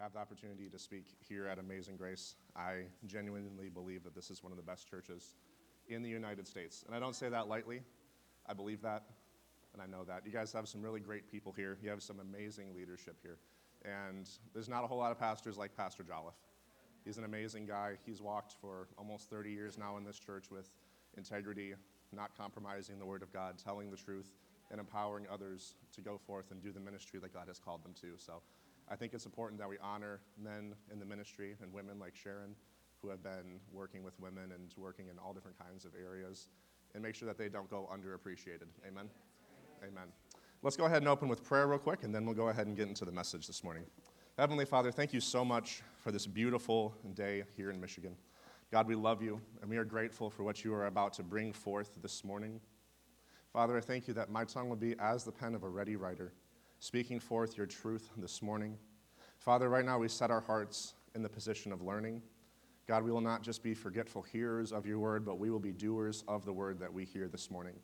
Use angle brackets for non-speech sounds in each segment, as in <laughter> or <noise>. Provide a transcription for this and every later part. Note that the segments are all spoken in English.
have the opportunity to speak here at Amazing Grace. I genuinely believe that this is one of the best churches in the United States. And I don't say that lightly. I believe that, and I know that. You guys have some really great people here. You have some amazing leadership here. And there's not a whole lot of pastors like Pastor Jolliffe. He's an amazing guy. He's walked for almost 30 years now in this church with integrity, not compromising the Word of God, telling the truth, and empowering others to go forth and do the ministry that God has called them to. So I think it's important that we honor men in the ministry and women like Sharon who have been working with women and working in all different kinds of areas and make sure that they don't go underappreciated. Amen. Amen. Let's go ahead and open with prayer real quick, and then we'll go ahead and get into the message this morning. Heavenly Father, thank you so much for this beautiful day here in Michigan. God, we love you, and we are grateful for what you are about to bring forth this morning. Father, I thank you that my tongue will be as the pen of a ready writer, speaking forth your truth this morning. Father, right now we set our hearts in the position of learning. God, we will not just be forgetful hearers of your word, but we will be doers of the word that we hear this morning.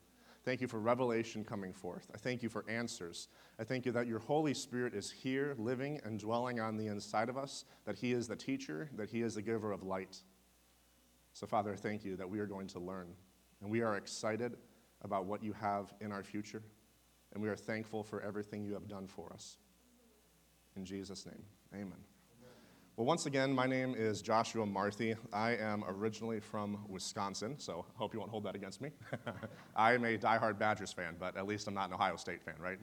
Thank you for revelation coming forth. I thank you for answers. I thank you that your Holy Spirit is here, living and dwelling on the inside of us, that He is the teacher, that He is the giver of light. So, Father, thank you that we are going to learn. And we are excited about what you have in our future. And we are thankful for everything you have done for us. In Jesus' name, amen. Well, once again, my name is Joshua Marthy. I am originally from Wisconsin, so I hope you won't hold that against me. <laughs> I am a diehard Badgers fan, but at least I'm not an Ohio State fan, right?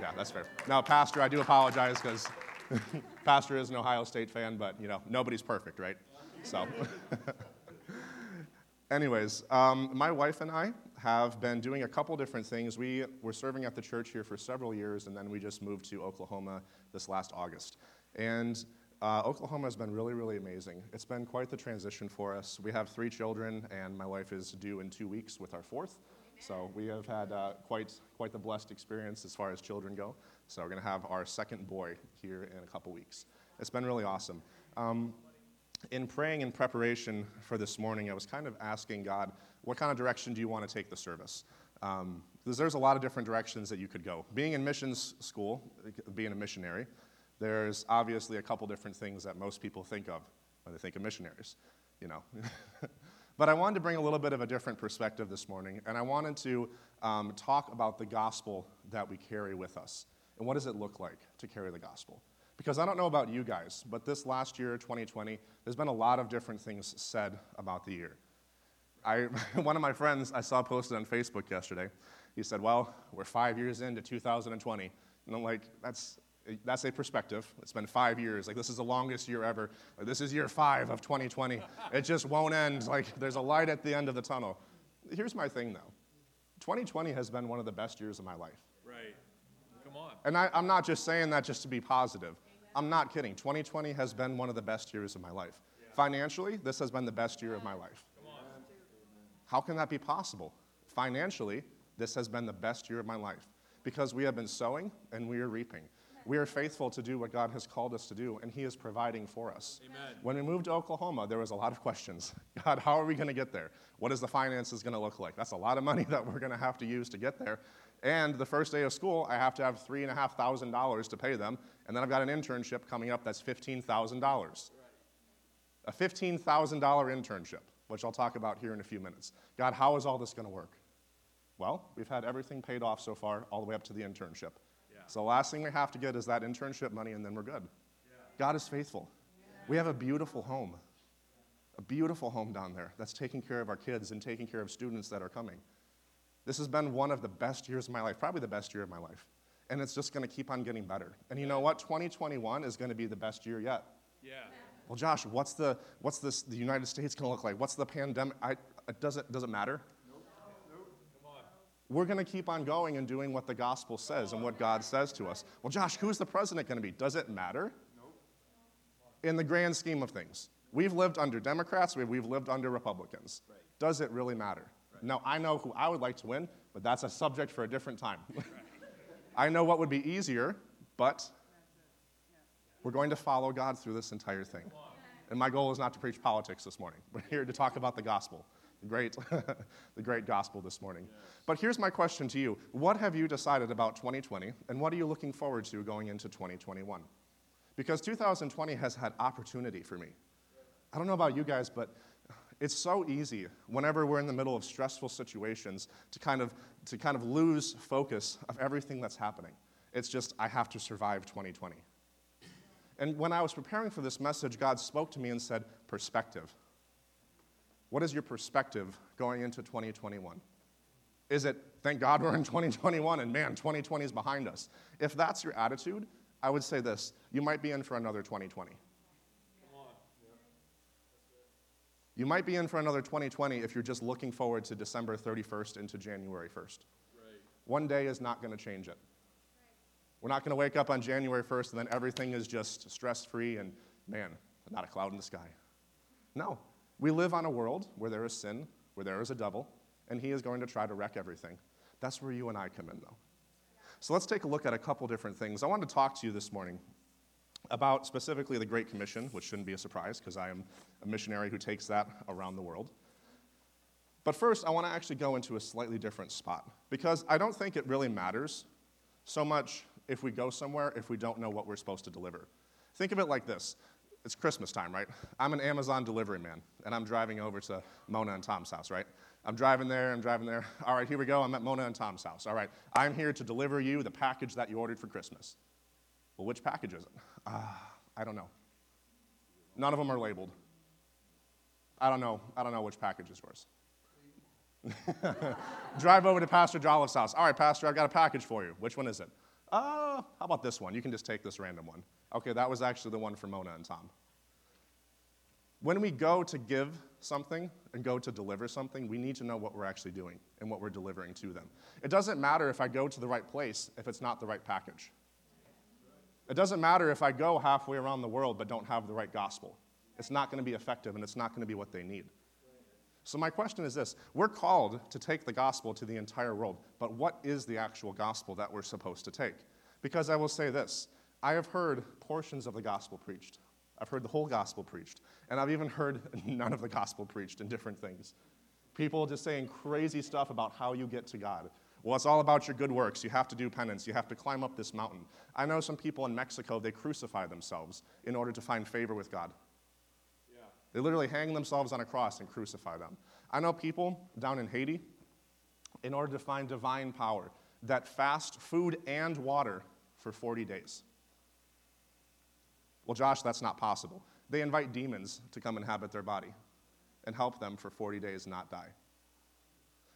Yeah, that's fair. Now, Pastor, I do apologize because <laughs> Pastor is an Ohio State fan, but you know, nobody's perfect, right? So, <laughs> anyways, um, my wife and I have been doing a couple different things. We were serving at the church here for several years, and then we just moved to Oklahoma this last August. And uh, Oklahoma has been really, really amazing. It's been quite the transition for us. We have three children, and my wife is due in two weeks with our fourth. So we have had uh, quite, quite the blessed experience as far as children go. So we're going to have our second boy here in a couple weeks. It's been really awesome. Um, in praying in preparation for this morning, I was kind of asking God, what kind of direction do you want to take the service? Um, there's a lot of different directions that you could go. Being in missions school, being a missionary, there's obviously a couple different things that most people think of when they think of missionaries, you know. <laughs> but I wanted to bring a little bit of a different perspective this morning, and I wanted to um, talk about the gospel that we carry with us. And what does it look like to carry the gospel? Because I don't know about you guys, but this last year, 2020, there's been a lot of different things said about the year. I, <laughs> one of my friends I saw posted on Facebook yesterday, he said, Well, we're five years into 2020. And I'm like, That's that's a perspective. It's been five years. Like, this is the longest year ever. Like, this is year five of 2020. It just won't end. Like, there's a light at the end of the tunnel. Here's my thing, though 2020 has been one of the best years of my life. Right. Come on. And I, am not just saying that just to be positive. I'm not kidding. 2020 has been one of the best years of my life. Yeah. Financially, this has been the best year of my life. How can that be possible? Financially, this has been the best year of my life because we have been sowing and we are reaping we are faithful to do what God has called us to do, and He is providing for us. Amen. When we moved to Oklahoma, there was a lot of questions. <laughs> God, how are we going to get there? What is the finances going to look like? That's a lot of money <laughs> that we're going to have to use to get there. And the first day of school, I have to have three and a half thousand dollars to pay them, and then I've got an internship coming up that's fifteen thousand dollars. A fifteen thousand dollar internship, which I'll talk about here in a few minutes. God, how is all this going to work? Well, we've had everything paid off so far, all the way up to the internship. So the last thing we have to get is that internship money, and then we're good. God is faithful. We have a beautiful home, a beautiful home down there that's taking care of our kids and taking care of students that are coming. This has been one of the best years of my life, probably the best year of my life. And it's just going to keep on getting better. And you know what? 2021 is going to be the best year yet. Yeah. Well, Josh, what's the what's this the United States going to look like? What's the pandemic? I, it doesn't does it matter? we're going to keep on going and doing what the gospel says and what God says to us. Well, Josh, who's the president going to be? Does it matter? In the grand scheme of things, we've lived under Democrats, we've lived under Republicans. Does it really matter? Now, I know who I would like to win, but that's a subject for a different time. <laughs> I know what would be easier, but we're going to follow God through this entire thing. And my goal is not to preach politics this morning. We're here to talk about the gospel the great, <laughs> the great gospel this morning. Yes. But here's my question to you What have you decided about 2020, and what are you looking forward to going into 2021? Because 2020 has had opportunity for me. I don't know about you guys, but it's so easy whenever we're in the middle of stressful situations to kind of, to kind of lose focus of everything that's happening. It's just, I have to survive 2020. And when I was preparing for this message, God spoke to me and said, Perspective. What is your perspective going into 2021? Is it, thank God we're in 2021 and man, 2020 is behind us? If that's your attitude, I would say this you might be in for another 2020. You might be in for another 2020 if you're just looking forward to December 31st into January 1st. Right. One day is not going to change it. We're not going to wake up on January 1st and then everything is just stress free and, man, not a cloud in the sky. No. We live on a world where there is sin, where there is a devil, and he is going to try to wreck everything. That's where you and I come in, though. So let's take a look at a couple different things. I wanted to talk to you this morning about specifically the Great Commission, which shouldn't be a surprise because I am a missionary who takes that around the world. But first, I want to actually go into a slightly different spot because I don't think it really matters so much if we go somewhere if we don't know what we're supposed to deliver. Think of it like this it's Christmas time, right? I'm an Amazon delivery man, and I'm driving over to Mona and Tom's house, right? I'm driving there, I'm driving there. <laughs> All right, here we go. I'm at Mona and Tom's house. All right, I'm here to deliver you the package that you ordered for Christmas. Well, which package is it? Uh, I don't know. None of them are labeled. I don't know. I don't know which package is yours. <laughs> Drive over to Pastor Jolliffe's house. All right, Pastor, I've got a package for you. Which one is it? Uh, how about this one? You can just take this random one. Okay, that was actually the one for Mona and Tom. When we go to give something and go to deliver something, we need to know what we're actually doing and what we're delivering to them. It doesn't matter if I go to the right place if it's not the right package. It doesn't matter if I go halfway around the world but don't have the right gospel. It's not going to be effective and it's not going to be what they need. So, my question is this We're called to take the gospel to the entire world, but what is the actual gospel that we're supposed to take? Because I will say this I have heard portions of the gospel preached, I've heard the whole gospel preached, and I've even heard <laughs> none of the gospel preached in different things. People just saying crazy stuff about how you get to God. Well, it's all about your good works. You have to do penance. You have to climb up this mountain. I know some people in Mexico, they crucify themselves in order to find favor with God. They literally hang themselves on a cross and crucify them. I know people down in Haiti, in order to find divine power, that fast food and water for 40 days. Well, Josh, that's not possible. They invite demons to come inhabit their body and help them for 40 days not die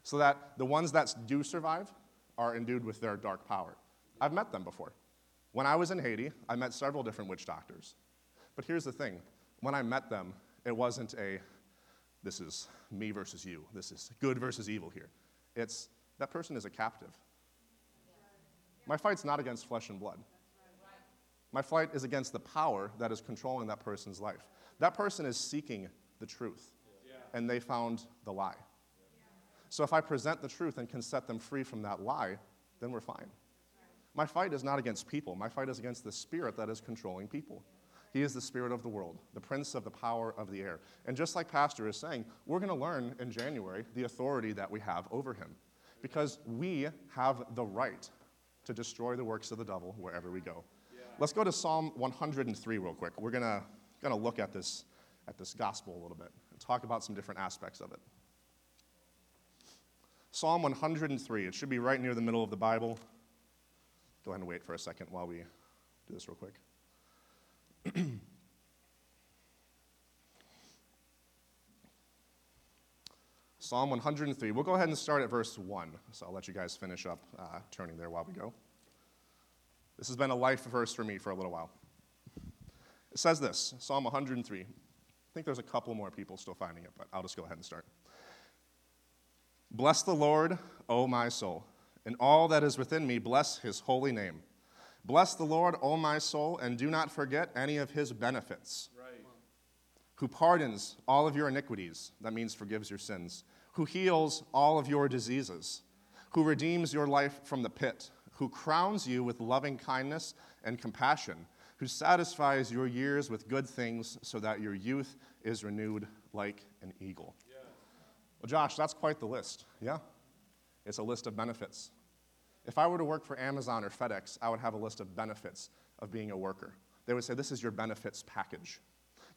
so that the ones that do survive are endued with their dark power. I've met them before. When I was in Haiti, I met several different witch doctors. But here's the thing when I met them, it wasn't a this is me versus you, this is good versus evil here. It's that person is a captive. My fight's not against flesh and blood. My fight is against the power that is controlling that person's life. That person is seeking the truth, and they found the lie. So if I present the truth and can set them free from that lie, then we're fine. My fight is not against people. My fight is against the spirit that is controlling people. He is the spirit of the world, the prince of the power of the air. And just like Pastor is saying, we're going to learn in January the authority that we have over him because we have the right to destroy the works of the devil wherever we go. Yeah. Let's go to Psalm 103 real quick. We're going to, going to look at this, at this gospel a little bit and talk about some different aspects of it. Psalm 103. It should be right near the middle of the Bible. Go ahead and wait for a second while we do this real quick. <clears throat> Psalm 103. We'll go ahead and start at verse 1. So I'll let you guys finish up uh, turning there while we go. This has been a life verse for me for a little while. It says this Psalm 103. I think there's a couple more people still finding it, but I'll just go ahead and start. Bless the Lord, O my soul, and all that is within me, bless his holy name. Bless the Lord, O my soul, and do not forget any of his benefits. Right. Who pardons all of your iniquities, that means forgives your sins. Who heals all of your diseases. Who redeems your life from the pit. Who crowns you with loving kindness and compassion. Who satisfies your years with good things so that your youth is renewed like an eagle. Well, Josh, that's quite the list. Yeah? It's a list of benefits. If I were to work for Amazon or FedEx, I would have a list of benefits of being a worker. They would say, This is your benefits package.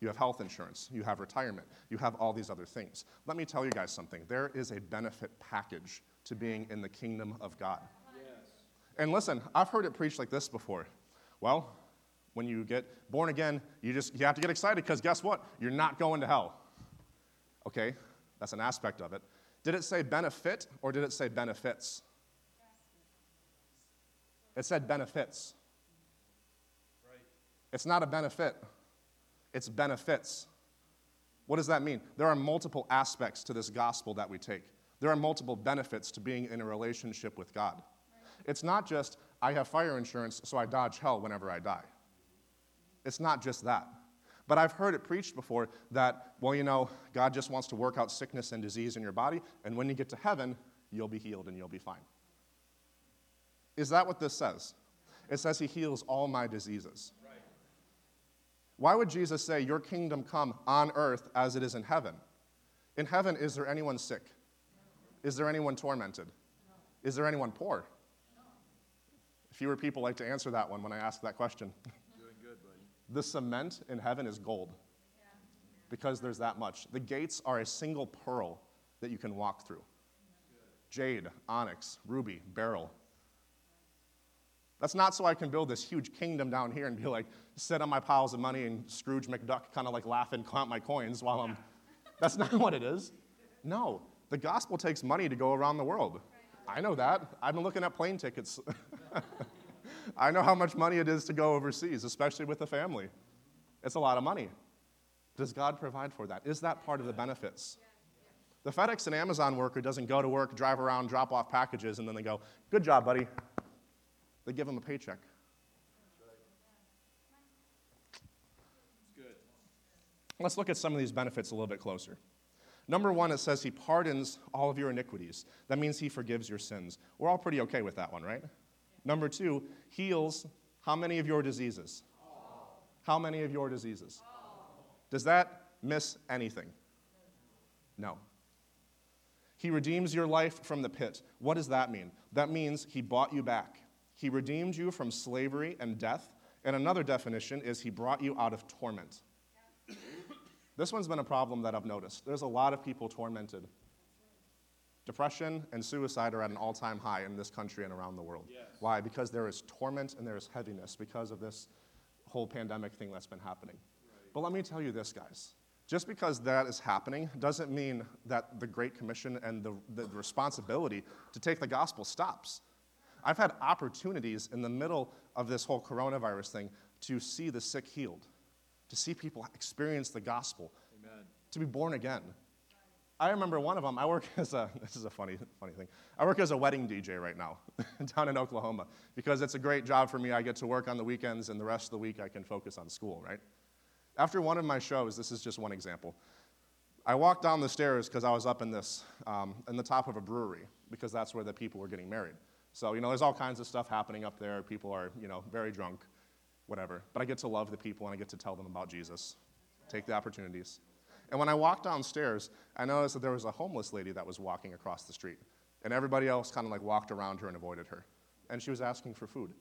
You have health insurance, you have retirement, you have all these other things. Let me tell you guys something. There is a benefit package to being in the kingdom of God. Yes. And listen, I've heard it preached like this before. Well, when you get born again, you just you have to get excited because guess what? You're not going to hell. Okay? That's an aspect of it. Did it say benefit or did it say benefits? It said benefits. It's not a benefit, it's benefits. What does that mean? There are multiple aspects to this gospel that we take. There are multiple benefits to being in a relationship with God. It's not just, I have fire insurance, so I dodge hell whenever I die. It's not just that. But I've heard it preached before that, well, you know, God just wants to work out sickness and disease in your body, and when you get to heaven, you'll be healed and you'll be fine. Is that what this says? It says He heals all my diseases. Why would Jesus say, Your kingdom come on earth as it is in heaven? In heaven, is there anyone sick? Is there anyone tormented? Is there anyone poor? Fewer people like to answer that one when I ask that question. <laughs> Doing good, buddy. The cement in heaven is gold because there's that much. The gates are a single pearl that you can walk through jade, onyx, ruby, beryl. That's not so I can build this huge kingdom down here and be like, sit on my piles of money and Scrooge McDuck kind of like laugh and count my coins while I'm. <laughs> That's not what it is. No, the gospel takes money to go around the world. I know that. I've been looking at plane tickets. <laughs> I know how much money it is to go overseas, especially with a family. It's a lot of money. Does God provide for that? Is that part of the benefits? The FedEx and Amazon worker doesn't go to work, drive around, drop off packages, and then they go, Good job, buddy. They give him a paycheck. Let's look at some of these benefits a little bit closer. Number one, it says he pardons all of your iniquities. That means he forgives your sins. We're all pretty okay with that one, right? Number two, heals how many of your diseases? How many of your diseases? Does that miss anything? No. He redeems your life from the pit. What does that mean? That means he bought you back. He redeemed you from slavery and death. And another definition is he brought you out of torment. This one's been a problem that I've noticed. There's a lot of people tormented. Depression and suicide are at an all time high in this country and around the world. Yes. Why? Because there is torment and there is heaviness because of this whole pandemic thing that's been happening. But let me tell you this, guys. Just because that is happening doesn't mean that the Great Commission and the, the responsibility to take the gospel stops. I've had opportunities in the middle of this whole coronavirus thing to see the sick healed, to see people experience the gospel, Amen. to be born again. I remember one of them. I work <laughs> as a this is a funny funny thing. I work as a wedding DJ right now <laughs> down in Oklahoma because it's a great job for me. I get to work on the weekends and the rest of the week I can focus on school, right? After one of my shows, this is just one example. I walked down the stairs because I was up in this um, in the top of a brewery because that's where the people were getting married. So you know, there's all kinds of stuff happening up there. People are you know very drunk, whatever. But I get to love the people and I get to tell them about Jesus. Take the opportunities. And when I walked downstairs, I noticed that there was a homeless lady that was walking across the street. And everybody else kind of like walked around her and avoided her. And she was asking for food.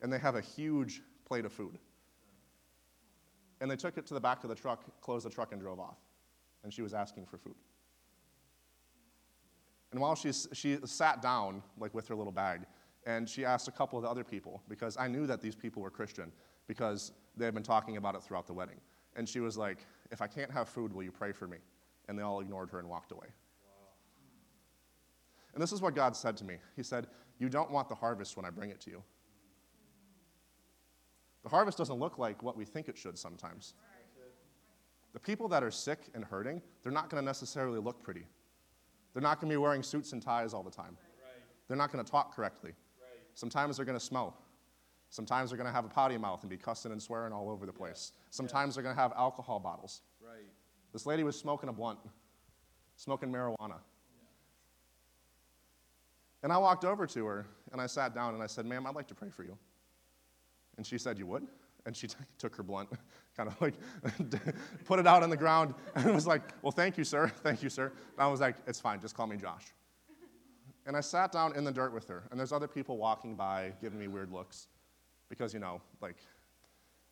And they have a huge plate of food. And they took it to the back of the truck, closed the truck, and drove off. And she was asking for food. And while she, she sat down, like with her little bag, and she asked a couple of the other people, because I knew that these people were Christian, because they had been talking about it throughout the wedding. And she was like, If I can't have food, will you pray for me? And they all ignored her and walked away. And this is what God said to me He said, You don't want the harvest when I bring it to you. The harvest doesn't look like what we think it should sometimes. The people that are sick and hurting, they're not going to necessarily look pretty. They're not going to be wearing suits and ties all the time. Right. They're not going to talk correctly. Right. Sometimes they're going to smell. Sometimes they're going to have a potty mouth and be cussing and swearing all over the place. Sometimes they're going to have alcohol bottles. Right. This lady was smoking a blunt, smoking marijuana. And I walked over to her and I sat down and I said, Ma'am, I'd like to pray for you. And she said, You would? And she t- <laughs> took her blunt, <laughs> kind of like <laughs> put it out on the ground, and was like, Well, thank you, sir. Thank you, sir. And I was like, It's fine. Just call me Josh. And I sat down in the dirt with her, and there's other people walking by giving me weird looks because, you know, like,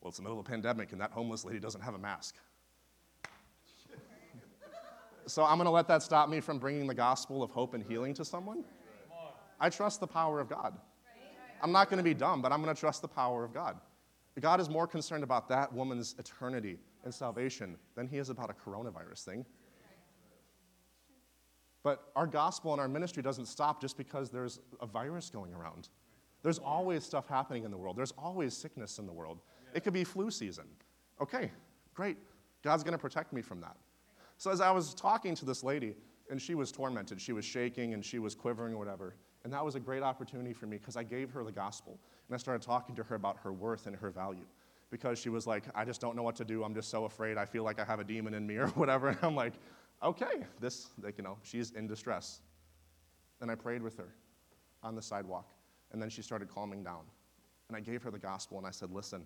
Well, it's the middle of a pandemic and that homeless lady doesn't have a mask. so I'm going to let that stop me from bringing the gospel of hope and healing to someone? I trust the power of God. I'm not going to be dumb, but I'm going to trust the power of God. God is more concerned about that woman's eternity and salvation than he is about a coronavirus thing. But our gospel and our ministry doesn't stop just because there's a virus going around. There's always stuff happening in the world. There's always sickness in the world. It could be flu season. Okay, great. God's going to protect me from that. So as I was talking to this lady, and she was tormented, she was shaking and she was quivering or whatever. And that was a great opportunity for me because I gave her the gospel. And I started talking to her about her worth and her value. Because she was like, I just don't know what to do. I'm just so afraid. I feel like I have a demon in me or <laughs> whatever. And I'm like, okay, this, like, you know, she's in distress. And I prayed with her on the sidewalk. And then she started calming down. And I gave her the gospel and I said, listen,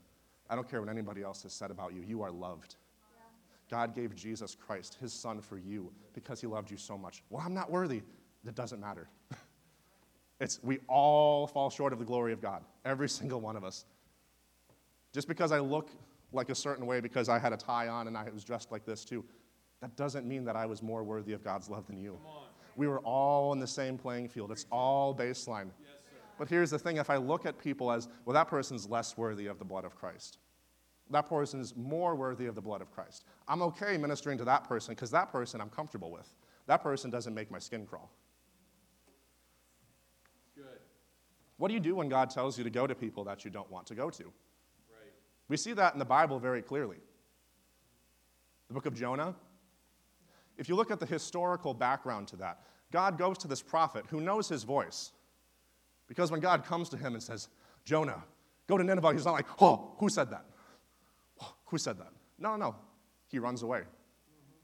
I don't care what anybody else has said about you. You are loved. God gave Jesus Christ, his son, for you because he loved you so much. Well, I'm not worthy. That doesn't matter. <laughs> it's, we all fall short of the glory of God, every <laughs> single one of us. Just because I look like a certain way because I had a tie on and I was dressed like this too, that doesn't mean that I was more worthy of God's love than you. We were all in the same playing field. It's all baseline. But here's the thing if I look at people as, well, that person's less worthy of the blood of Christ, that person is more worthy of the blood of Christ. I'm okay ministering to that person because that person I'm comfortable with. That person doesn't make my skin crawl. Good. What do you do when God tells you to go to people that you don't want to go to? Right. We see that in the Bible very clearly. The book of Jonah. If you look at the historical background to that, God goes to this prophet who knows his voice. Because when God comes to him and says, Jonah, go to Nineveh, he's not like, oh, who said that? Who said that? No, no, no. He runs away. Mm-hmm.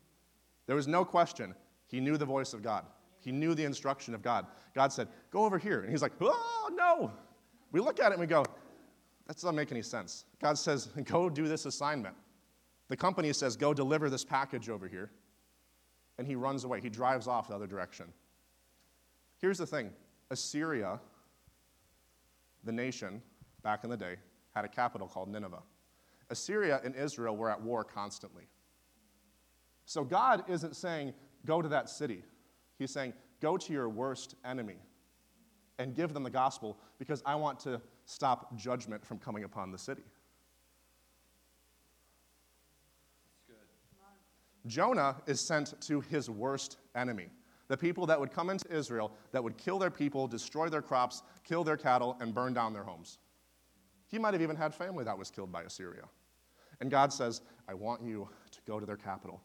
There was no question. He knew the voice of God. He knew the instruction of God. God said, Go over here. And he's like, Oh, no. We look at it and we go, That doesn't make any sense. God says, Go do this assignment. The company says, Go deliver this package over here. And he runs away. He drives off the other direction. Here's the thing Assyria, the nation back in the day, had a capital called Nineveh. Assyria and Israel were at war constantly. So God isn't saying, go to that city. He's saying, go to your worst enemy and give them the gospel because I want to stop judgment from coming upon the city. Jonah is sent to his worst enemy. The people that would come into Israel that would kill their people, destroy their crops, kill their cattle, and burn down their homes. He might have even had family that was killed by Assyria. And God says, I want you to go to their capital,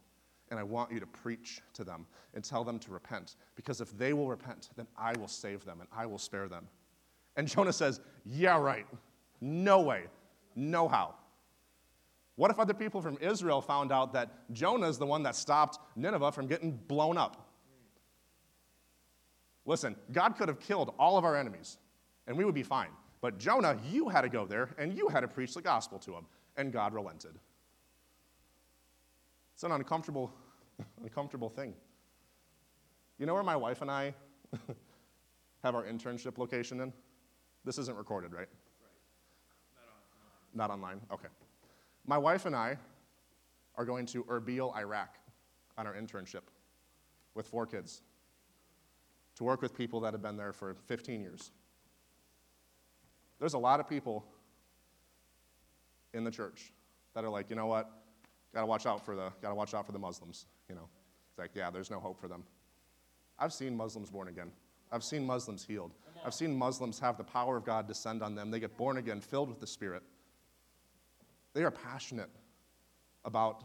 and I want you to preach to them and tell them to repent. Because if they will repent, then I will save them and I will spare them. And Jonah says, Yeah, right. No way. No how. What if other people from Israel found out that Jonah is the one that stopped Nineveh from getting blown up? Listen, God could have killed all of our enemies, and we would be fine. But Jonah, you had to go there, and you had to preach the gospel to him and God relented. It's an uncomfortable, <laughs> uncomfortable thing. You know where my wife and I <laughs> have our internship location in? This isn't recorded, right? Right. Not on. Not online? Okay. My wife and I are going to Erbil, Iraq on our internship with four kids to work with people that have been there for 15 years. There's a lot of people in the church that are like, you know what, gotta watch out for the gotta watch out for the Muslims. You know, it's like, yeah, there's no hope for them. I've seen Muslims born again. I've seen Muslims healed. I've seen Muslims have the power of God descend on them. They get born again, filled with the Spirit. They are passionate about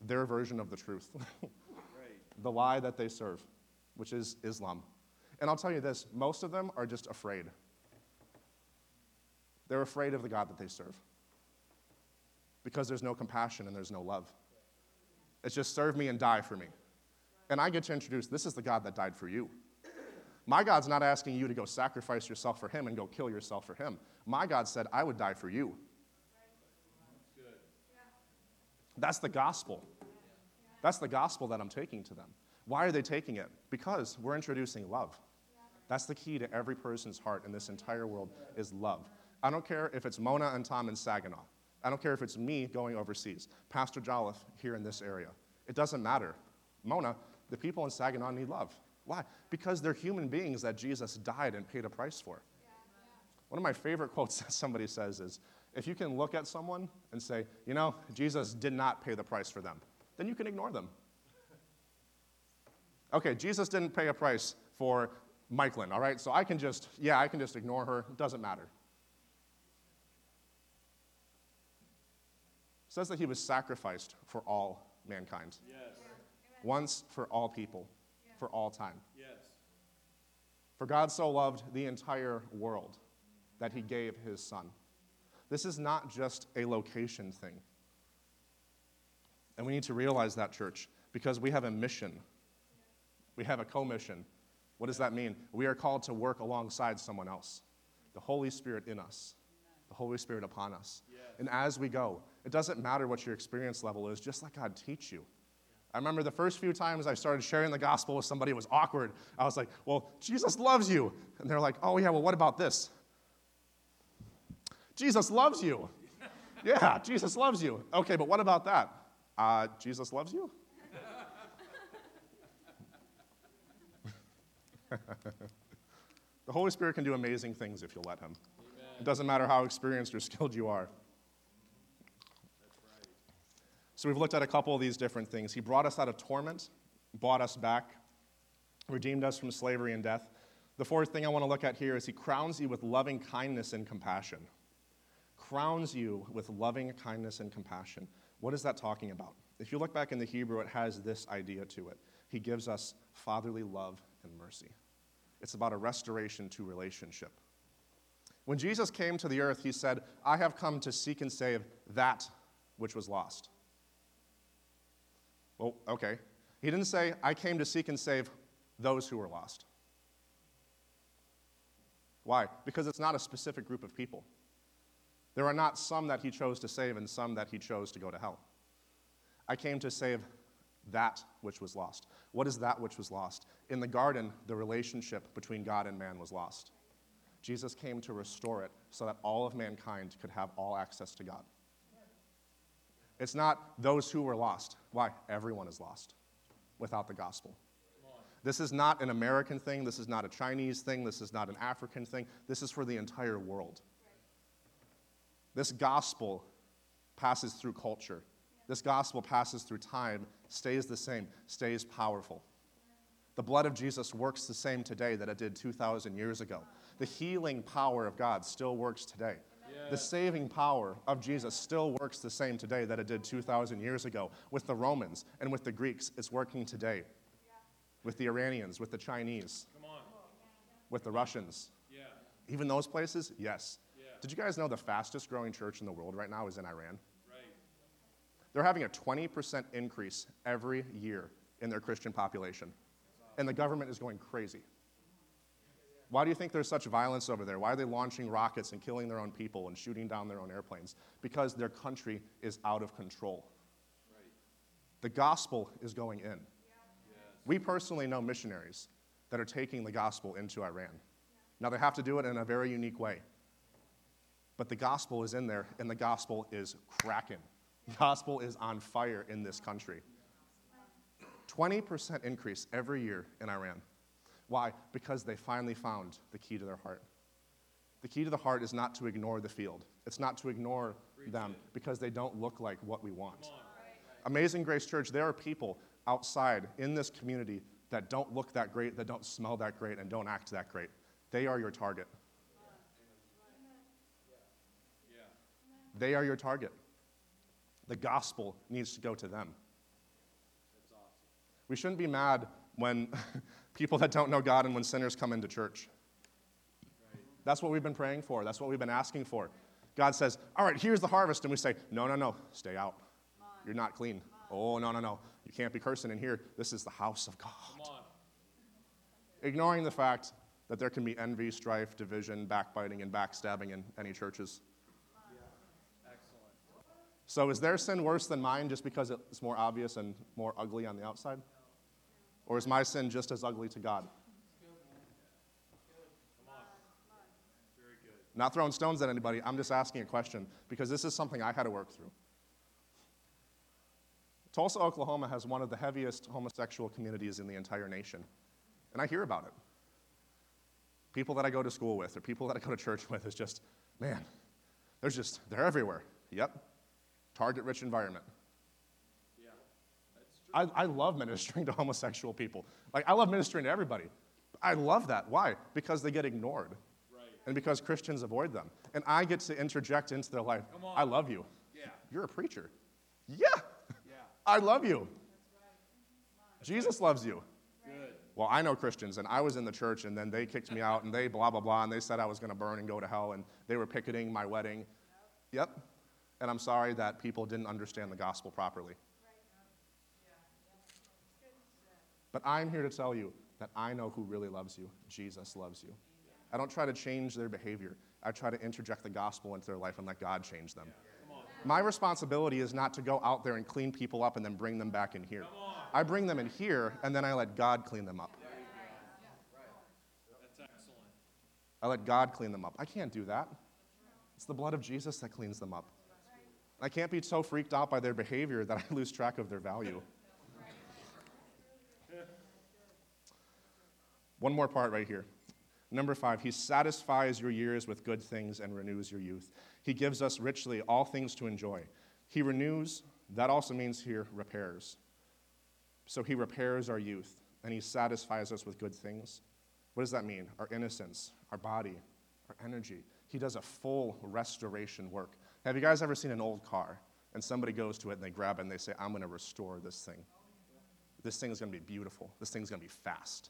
their version of the truth, <laughs> the lie that they serve, which is Islam. And I'll tell you this most of them are just afraid. They're afraid of the God that they serve because there's no compassion and there's no love. It's just serve me and die for me. And I get to introduce this is the God that died for you. My God's not asking you to go sacrifice yourself for him and go kill yourself for him. My God said, I would die for you. That's the gospel. That's the gospel that I'm taking to them. Why are they taking it? Because we're introducing love. That's the key to every person's heart in this entire world is love. I don't care if it's Mona and Tom in Saginaw. I don't care if it's me going overseas, Pastor Jolliffe here in this area. It doesn't matter. Mona, the people in Saginaw need love. Why? Because they're human beings that Jesus died and paid a price for. One of my favorite quotes <laughs> that somebody says is if you can look at someone and say, you know, Jesus did not pay the price for them, then you can ignore them. Okay, Jesus didn't pay a price for Michaelin, all right? So I can just, yeah, I can just ignore her. It doesn't matter. Says that he was sacrificed for all mankind. Yes. Once for all people, for all time. Yes. For God so loved the entire world that he gave his son. This is not just a location thing. And we need to realize that, church, because we have a mission. We have a commission. What does that mean? We are called to work alongside someone else. The Holy Spirit in us, the Holy Spirit upon us. Yes. And as we go, it doesn't matter what your experience level is, just let God teach you. I remember the first few times I started sharing the gospel with somebody, it was awkward. I was like, Well, Jesus loves you. And they're like, Oh, yeah, well, what about this? Jesus loves you. <laughs> yeah, Jesus loves you. Okay, but what about that? Uh, Jesus loves you? <laughs> <laughs> the Holy Spirit can do amazing things if you'll let Him. It doesn't matter how experienced or skilled you are. So we've looked at a couple of these different things. He brought us out of torment, bought us back, redeemed us from slavery and death. The fourth thing I want to look at here is he crowns you with loving kindness and compassion. Crowns you with loving kindness and compassion. What is that talking about? If you look back in the Hebrew, it has this idea to it. He gives us fatherly love and mercy. It's about a restoration to relationship. When Jesus came to the earth, he said, I have come to seek and save that which was lost. Well, okay. He didn't say, I came to seek and save those who were lost. Why? Because it's not a specific group of people. There are not some that he chose to save and some that he chose to go to hell. I came to save that which was lost. What is that which was lost? In the garden, the relationship between God and man was lost. Jesus came to restore it so that all of mankind could have all access to God. It's not those who were lost. Why? Everyone is lost without the gospel. This is not an American thing. This is not a Chinese thing. This is not an African thing. This is for the entire world. This gospel passes through culture. This gospel passes through time, stays the same, stays powerful. The blood of Jesus works the same today that it did 2,000 years ago. The healing power of God still works today. The saving power of Jesus still works the same today that it did 2,000 years ago. With the Romans and with the Greeks, it's working today. With the Iranians, with the Chinese, with the Russians. Yeah. Even those places, yes. Did you guys know the fastest growing church in the world right now is in Iran? Right. They're having a 20% increase every year in their Christian population. And the government is going crazy. Why do you think there's such violence over there? Why are they launching rockets and killing their own people and shooting down their own airplanes? Because their country is out of control. Right. The gospel is going in. Yes. We personally know missionaries that are taking the gospel into Iran. Now, they have to do it in a very unique way. But the gospel is in there, and the gospel is cracking. The gospel is on fire in this country. 20% increase every year in Iran. Why? Because they finally found the key to their heart. The key to the heart is not to ignore the field, it's not to ignore them because they don't look like what we want. Amazing Grace Church, there are people outside in this community that don't look that great, that don't smell that great, and don't act that great. They are your target. They are your target. The gospel needs to go to them. We shouldn't be mad when <laughs> people that don't know God and when sinners come into church. That's what we've been praying for. That's what we've been asking for. God says, All right, here's the harvest. And we say, No, no, no, stay out. You're not clean. Oh, no, no, no. You can't be cursing in here. This is the house of God. Ignoring the fact that there can be envy, strife, division, backbiting, and backstabbing in any churches. So is their sin worse than mine just because it's more obvious and more ugly on the outside? Or is my sin just as ugly to God? Not throwing stones at anybody, I'm just asking a question because this is something I had to work through. Tulsa, Oklahoma has one of the heaviest homosexual communities in the entire nation. And I hear about it. People that I go to school with or people that I go to church with is just, man, there's just, they're everywhere. Yep. Target rich environment. Yeah. That's true. I, I love ministering <laughs> to homosexual people. Like, I love ministering to everybody. I love that. Why? Because they get ignored. Right. And because Christians avoid them. And I get to interject into their life. I love you. Yeah. You're a preacher. Yeah. Yeah. I love you. Jesus loves you. Good. Well, I know Christians, and I was in the church, and then they kicked me out, and they blah, blah, blah, and they said I was going to burn and go to hell, and they were picketing my wedding. Yep. And I'm sorry that people didn't understand the gospel properly. But I'm here to tell you that I know who really loves you. Jesus loves you. I don't try to change their behavior. I try to interject the gospel into their life and let God change them. My responsibility is not to go out there and clean people up and then bring them back in here. I bring them in here and then I let God clean them up. I let God clean them up. I can't do that. It's the blood of Jesus that cleans them up. I can't be so freaked out by their behavior that I lose track of their value. One more part right here. Number five, he satisfies your years with good things and renews your youth. He gives us richly all things to enjoy. He renews, that also means here repairs. So he repairs our youth and he satisfies us with good things. What does that mean? Our innocence, our body, our energy. He does a full restoration work. Have you guys ever seen an old car and somebody goes to it and they grab it and they say, I'm going to restore this thing? This thing is going to be beautiful. This thing's going to be fast.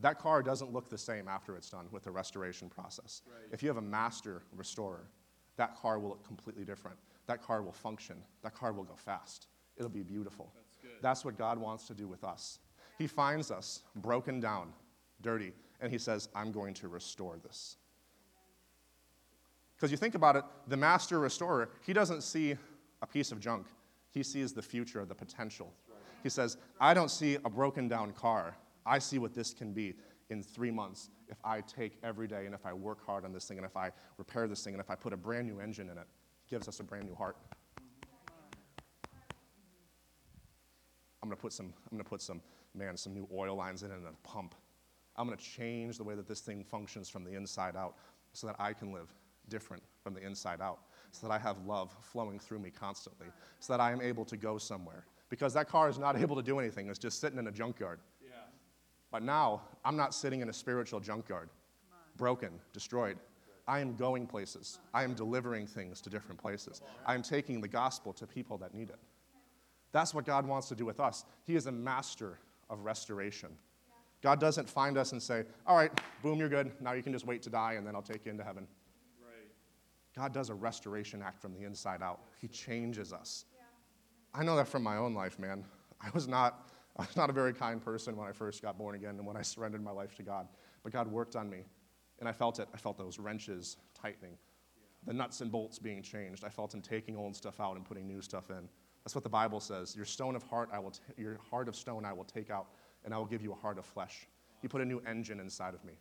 That car doesn't look the same after it's done with the restoration process. Right. If you have a master restorer, that car will look completely different. That car will function. That car will go fast. It'll be beautiful. That's. That's what God wants to do with us. He finds us broken down, dirty, and He says, I'm going to restore this. Because you think about it, the master restorer, he doesn't see a piece of junk, he sees the future, the potential. He says, I don't see a broken down car. I see what this can be in three months if I take every day and if I work hard on this thing and if I repair this thing and if I put a brand new engine in it. He gives us a brand new heart. I'm gonna put some, I'm gonna put some, man, some new oil lines in it and a pump. I'm gonna change the way that this thing functions from the inside out so that I can live different from the inside out, so that I have love flowing through me constantly, so that I am able to go somewhere. Because that car is not <laughs> able to do anything, it's just sitting in a junkyard. But now, I'm not sitting in a spiritual junkyard, broken, destroyed. I am going places. I am delivering things to different places. I am taking the gospel to people that need it. That's what God wants to do with us. He is a master of restoration. God doesn't find us and say, All right, boom, you're good. Now you can just wait to die, and then I'll take you into heaven. Right. God does a restoration act from the inside out. He changes us. I know that from my own life, man. I was not, <laughs> I was not a very kind person when I first got born again and when I surrendered my life to God. But God worked on me, and I felt it. I felt those wrenches tightening, the nuts and bolts being changed. I felt Him taking old stuff out and putting new stuff in. That's what the Bible says. Your stone of heart, I will t- your heart of stone, I will take out, and I will give you a heart of flesh. He put a new engine inside of me.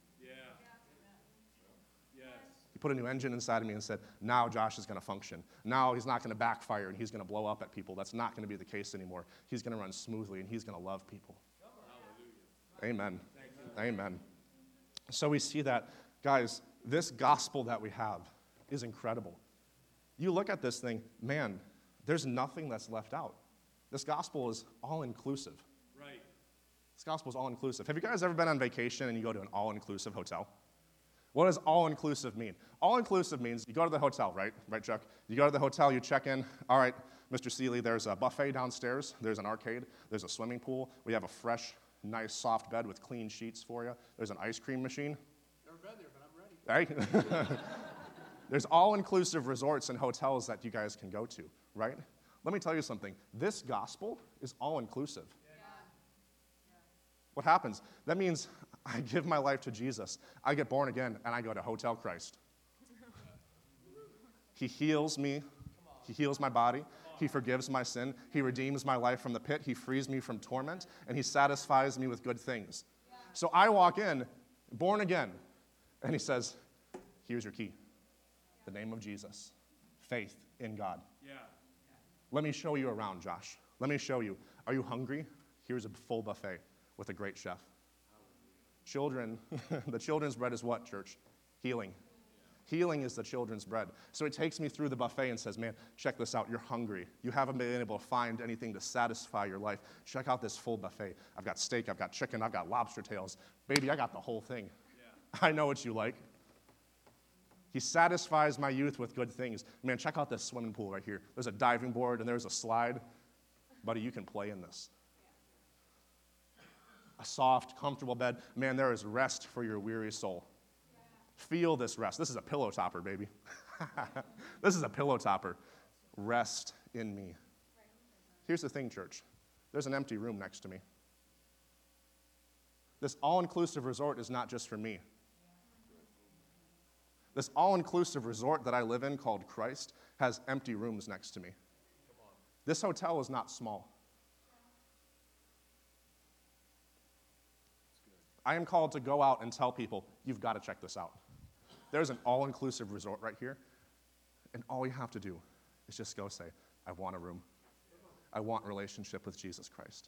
He put a new engine inside of me and said, now Josh is going to function. Now he's not going to backfire and he's going to blow up at people. That's not going to be the case anymore. He's going to run smoothly and he's going to love people. Amen. Amen. So we see that, guys, this gospel that we have is incredible. You look at this thing, man, there's nothing that's left out. This gospel is all inclusive. Right. This gospel is all inclusive. Have you guys ever been on vacation and you go to an all inclusive hotel? What does all inclusive mean? All inclusive means you go to the hotel, right? Right, Chuck? You go to the hotel, you check in. All right, Mr. Seeley, there's a buffet downstairs, there's an arcade, there's a swimming pool. We have a fresh, nice, soft bed with clean sheets for you. There's an ice cream machine. Never been there, but I'm ready. Right? <laughs> There's all inclusive resorts and hotels that you guys can go to, right? Let me tell you something. This gospel is all inclusive. What happens? That means <laughs> I give my life to Jesus, I get born again, and I go to Hotel Christ. He heals me, He heals my body, He forgives my sin, He redeems my life from the pit, He frees me from torment, and He satisfies me with good things. So I walk in, born again, and He says, Here's your key the name of Jesus, faith in God. Yeah. Let me show you around, Josh. Let me show you. Are you hungry? Here's a full buffet with a great chef. Children, <laughs> the children's bread is what, church? Healing. Healing is the children's bread. So it takes me through the buffet and says, Man, check this out. You're hungry. You haven't been able to find anything to satisfy your life. Check out this full buffet. I've got steak, I've got chicken, I've got lobster tails. Baby, I got the whole thing. <laughs> I know what you like. He satisfies my youth with good things. Man, check out this swimming pool right here. There's a diving board and there's a slide. Buddy, you can play in this. A soft, comfortable bed. Man, there is rest for your weary soul. Feel this rest. This is a pillow topper, baby. <laughs> this is a pillow topper. Rest in me. Here's the thing, church there's an empty room next to me. This all inclusive resort is not just for me. This all inclusive resort that I live in called Christ has empty rooms next to me. This hotel is not small. I am called to go out and tell people, you've got to check this out. There's an all inclusive resort right here, and all you have to do is just go say, I want a room. I want relationship with Jesus Christ.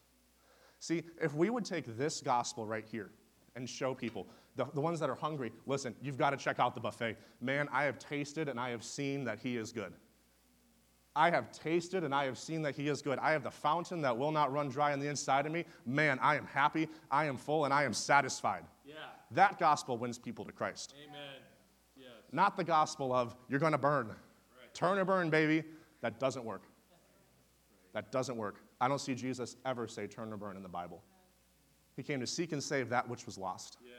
See, if we would take this gospel right here and show people, the, the ones that are hungry, listen, you've got to check out the buffet. Man, I have tasted and I have seen that He is good. I have tasted and I have seen that He is good. I have the fountain that will not run dry on the inside of me. Man, I am happy, I am full, and I am satisfied. Yeah. That gospel wins people to Christ. Amen. Yes. Not the gospel of, you're going to burn. Turn or burn, baby. That doesn't work. That doesn't work. I don't see Jesus ever say turn or burn in the Bible. He came to seek and save that which was lost. Yes.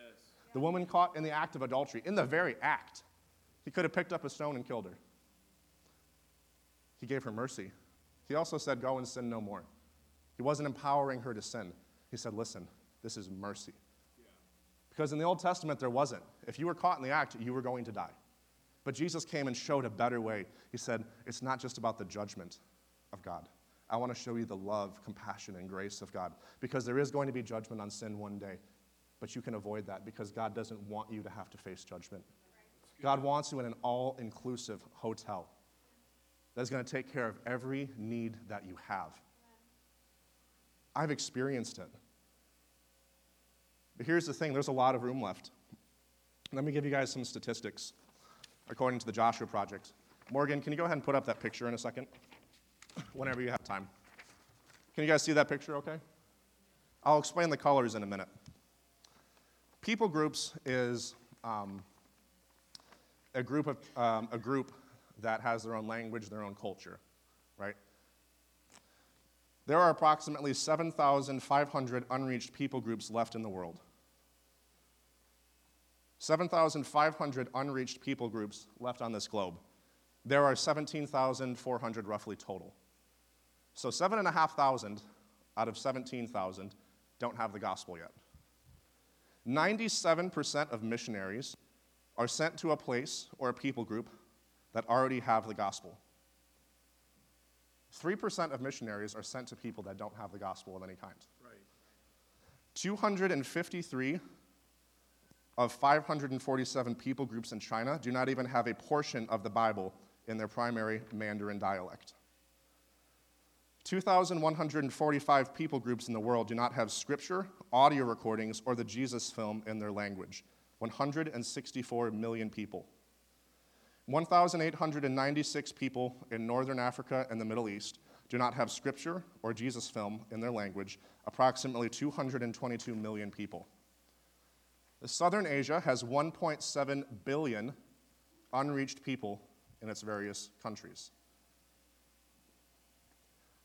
The woman caught in the act of adultery, in the very act, he could have picked up a stone and killed her. He gave her mercy. He also said, Go and sin no more. He wasn't empowering her to sin. He said, Listen, this is mercy. Because in the Old Testament, there wasn't. If you were caught in the act, you were going to die. But Jesus came and showed a better way. He said, It's not just about the judgment of God. I want to show you the love, compassion, and grace of God. Because there is going to be judgment on sin one day. But you can avoid that because God doesn't want you to have to face judgment. God wants you in an all inclusive hotel that's going to take care of every need that you have. I've experienced it. But here's the thing there's a lot of room left. Let me give you guys some statistics according to the Joshua Project. Morgan, can you go ahead and put up that picture in a second? Whenever you have time. Can you guys see that picture okay? I'll explain the colors in a minute. People groups is um, a, group of, um, a group that has their own language, their own culture, right? There are approximately 7,500 unreached people groups left in the world. 7,500 unreached people groups left on this globe. There are 17,400 roughly total. So 7,500 out of 17,000 don't have the gospel yet. 97% of missionaries are sent to a place or a people group that already have the gospel. 3% of missionaries are sent to people that don't have the gospel of any kind. Right. 253 of 547 people groups in China do not even have a portion of the Bible in their primary Mandarin dialect. 2,145 people groups in the world do not have scripture, audio recordings, or the Jesus film in their language. 164 million people. 1,896 people in Northern Africa and the Middle East do not have scripture or Jesus film in their language, approximately 222 million people. The Southern Asia has 1.7 billion unreached people in its various countries.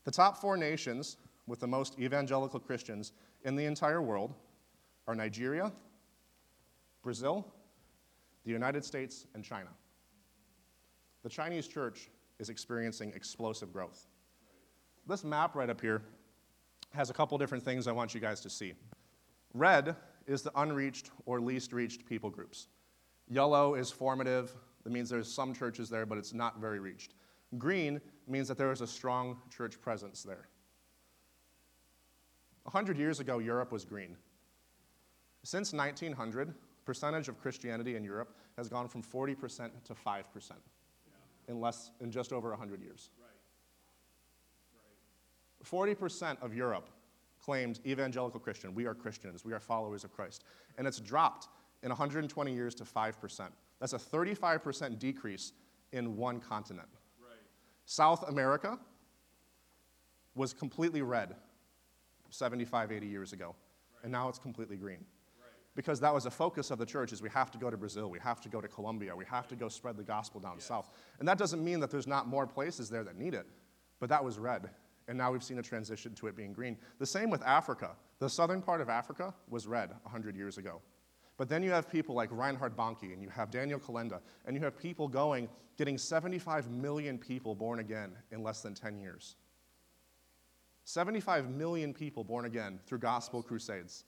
The top four nations with the most evangelical Christians in the entire world are Nigeria, Brazil, the United States, and China. The Chinese church is experiencing explosive growth. This map right up here has a couple different things I want you guys to see. Red is the unreached or least reached people groups. Yellow is formative, that means there's some churches there, but it's not very reached. Green means that there is a strong church presence there. A hundred years ago, Europe was green. Since 1900, percentage of Christianity in Europe has gone from 40% to 5% in less in just over 100 years. Right. Right. 40% of Europe claimed evangelical Christian. We are Christians. We are followers of Christ. And it's dropped in 120 years to 5%. That's a 35% decrease in one continent. Right. South America was completely red 75, 80 years ago. And now it's completely green. Because that was a focus of the church is we have to go to Brazil, we have to go to Colombia, we have to go spread the gospel down Yes. south. And that doesn't mean that there's not more places there that need it, but that was red. And now we've seen a transition to it being green. The same with Africa. The southern part of Africa was red 100 years ago. But then you have people like Reinhard Bonnke and you have Daniel Kolenda, and you have people going, getting 75 million people born again in less than 10 years. 75 million people born again through gospel crusades.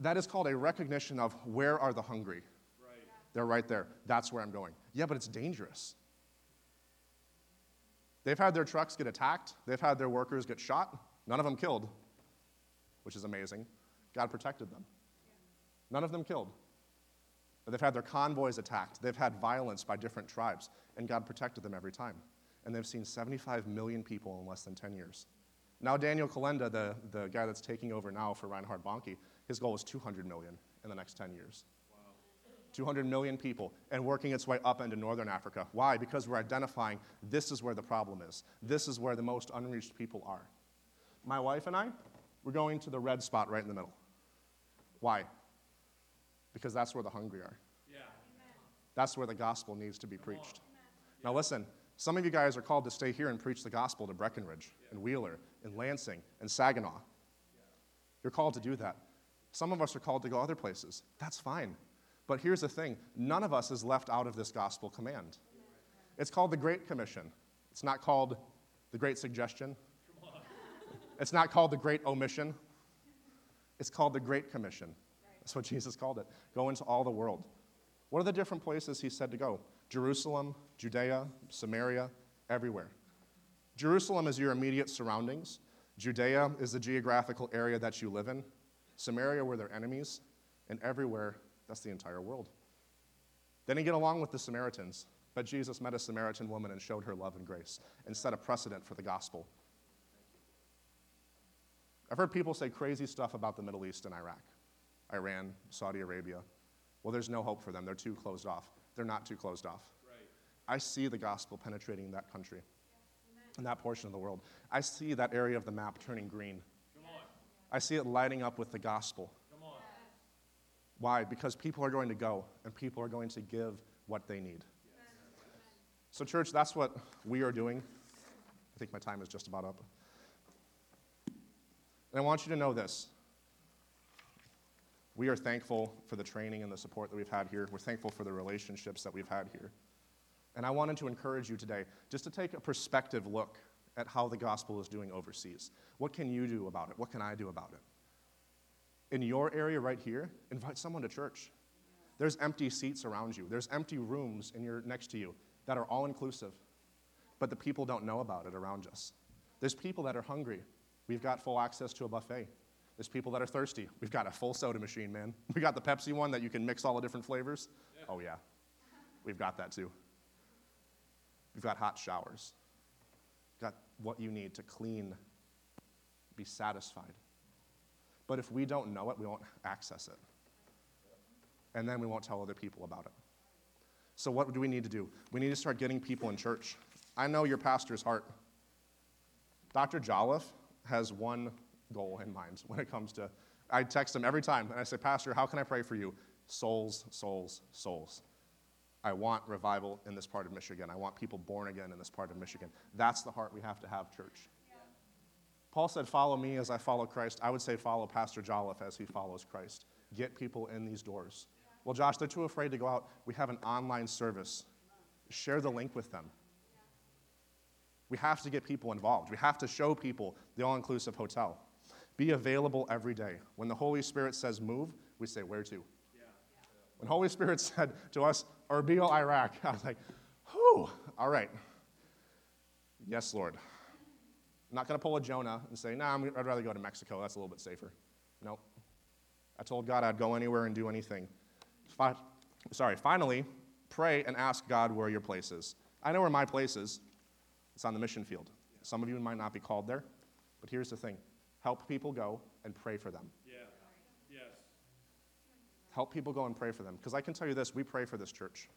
That is so awesome. That is called a recognition of where are the hungry. Right. They're right there. That's where I'm going. Yeah, but it's dangerous. They've had their trucks get attacked, they've had their workers get shot, none of them killed, which is amazing. God protected them. None of them killed. But they've had their convoys attacked, they've had violence by different tribes, and God protected them every time. And they've seen 75 million people in less than 10 years. Now, Daniel Kolenda, the, the guy that's taking over now for Reinhard Bonnke, his goal is 200 million in the next 10 years. 200 million people and working its way up into northern Africa. Why? Because we're identifying this is where the problem is. This is where the most unreached people are. My wife and I, we're going to the red spot right in the middle. Why? Because that's where the hungry are. Yeah. That's where the gospel needs to be preached. Now, listen, some of you guys are called to stay here and preach the gospel to Breckenridge and Wheeler and Lansing and Saginaw. You're called to do that. Some of us are called to go other places. That's fine. But here's the thing none of us is left out of this gospel command. It's called the Great Commission. It's not called the Great Suggestion. It's not called the Great Omission. It's called the Great Commission. That's what Jesus called it. Go into all the world. What are the different places he said to go? Jerusalem, Judea, Samaria, everywhere. Jerusalem is your immediate surroundings. Judea is the geographical area that you live in. Samaria were their enemies. And everywhere, that's the entire world. Then he get along with the Samaritans. But Jesus met a Samaritan woman and showed her love and grace and set a precedent for the gospel. I've heard people say crazy stuff about the Middle East and Iraq, Iran, Saudi Arabia. Well, there's no hope for them. They're too closed off. They're not too closed off. Right. I see the gospel penetrating that country, and that portion of the world. I see that area of the map turning green. I see it lighting up with the gospel. Come on. Why? Because people are going to go and people are going to give what they need. So, church, that's what we are doing. I think my time is just about up. And I want you to know this. We are thankful for the training and the support that we've had here. We're thankful for the relationships that we've had here. And I wanted to encourage you today just to take a perspective look at how the gospel is doing overseas. What can you do about it? What can I do about it? In your area right here, invite someone to church. There's empty seats around you. There's empty rooms in your next to you that are all inclusive. But the people don't know about it around us. There's people that are hungry. We've got full access to a buffet. There's people that are thirsty. We've got a full soda machine, man. <laughs> We got the Pepsi one that you can mix all the different flavors. Oh yeah. We've got that too. We've got hot showers. What you need to clean, be satisfied. But if we don't know it, we won't access it. And then we won't tell other people about it. So, what do we need to do? We need to start getting people in church. I know your pastor's heart. Dr. Jolliffe has one goal in mind when it comes to. I text him every time and I say, Pastor, how can I pray for you? Souls, souls, souls. I want revival in this part of Michigan. I want people born again in this part of Michigan. That's the heart we have to have, church. Paul said, Follow me as I follow Christ. I would say, Follow Pastor Jolliffe as he follows Christ. Get people in these doors. Well, Josh, they're too afraid to go out. We have an online service. Share the link with them. We have to get people involved. We have to show people the all inclusive hotel. Be available every day. When the Holy Spirit says move, we say where to. When Holy Spirit <laughs> said to us, Erbil, Iraq, I was like, whew, all right. Yes, Lord. I'm not going to pull a Jonah and say, nah, I'm- I'd rather go to Mexico. That's a little bit safer. Nope. I told God I'd go anywhere and do anything. Five, sorry, finally, pray and ask God where your place is. I know where my place is. It's on the mission field. Some of you might not be called there, but here's the thing help people go and pray for them. Yes. Help people go and pray for them. Because I can tell you this we pray for this church.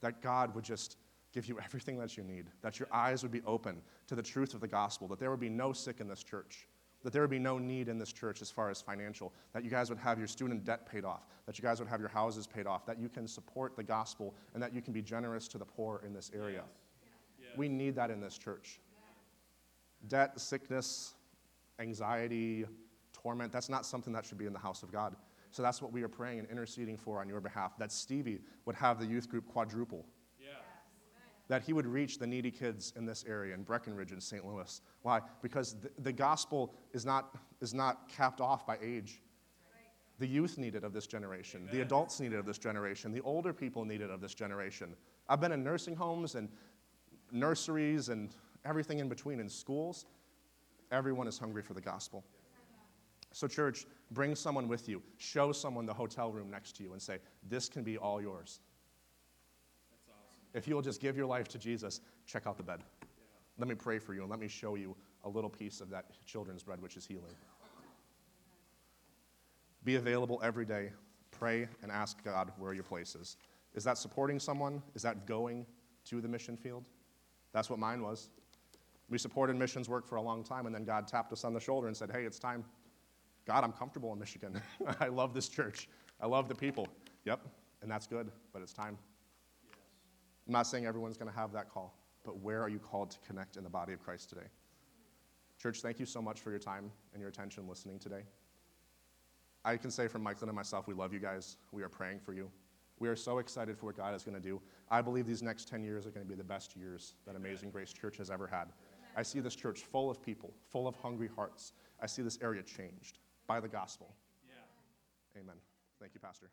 That God would just give you everything that you need, that your eyes would be open to the truth of the gospel, that there would be no sick in this church, that there would be no need in this church as far as financial, that you guys would have your student debt paid off, that you guys would have your houses paid off, that you can support the gospel, and that you can be generous to the poor in this area. Yes. We need that in this church. Debt, sickness, anxiety, torment, that's not something that should be in the house of God. So that's what we are praying and interceding for on your behalf, that Stevie would have the youth group quadruple, Yeah. that he would reach the needy kids in this area, in Breckenridge and St. Louis. Why? Because the, the gospel is not, is not capped off by age. The youth needed of this generation. The adults needed of this generation. The older people needed of this generation. I've been in nursing homes and nurseries and everything in between in schools. Everyone is hungry for the gospel. So, church, bring someone with you. Show someone the hotel room next to you and say, This can be all yours. If you will just give your life to Jesus, check out the bed. Let me pray for you and let me show you a little piece of that children's bread, which is healing. Be available every day. Pray and ask God where your place is. Is that supporting someone? Is that going to the mission field? That's what mine was. We supported missions work for a long time, and then God tapped us on the shoulder and said, Hey, it's time. God, I'm comfortable in Michigan. <laughs> I love this church. I love the people. Yep, and that's good, but it's time. Yes. I'm not saying everyone's going to have that call, but where are you called to connect in the body of Christ today? Church, thank you so much for your time and your attention listening today. I can say from Michael and myself, we love you guys. We are praying for you. We are so excited for what God is going to do. I believe these next 10 years are going to be the best years that Amazing Grace Church has ever had. I see this church full of people, full of hungry hearts. I see this area changed by the gospel. Yeah. Amen. Thank you, Pastor.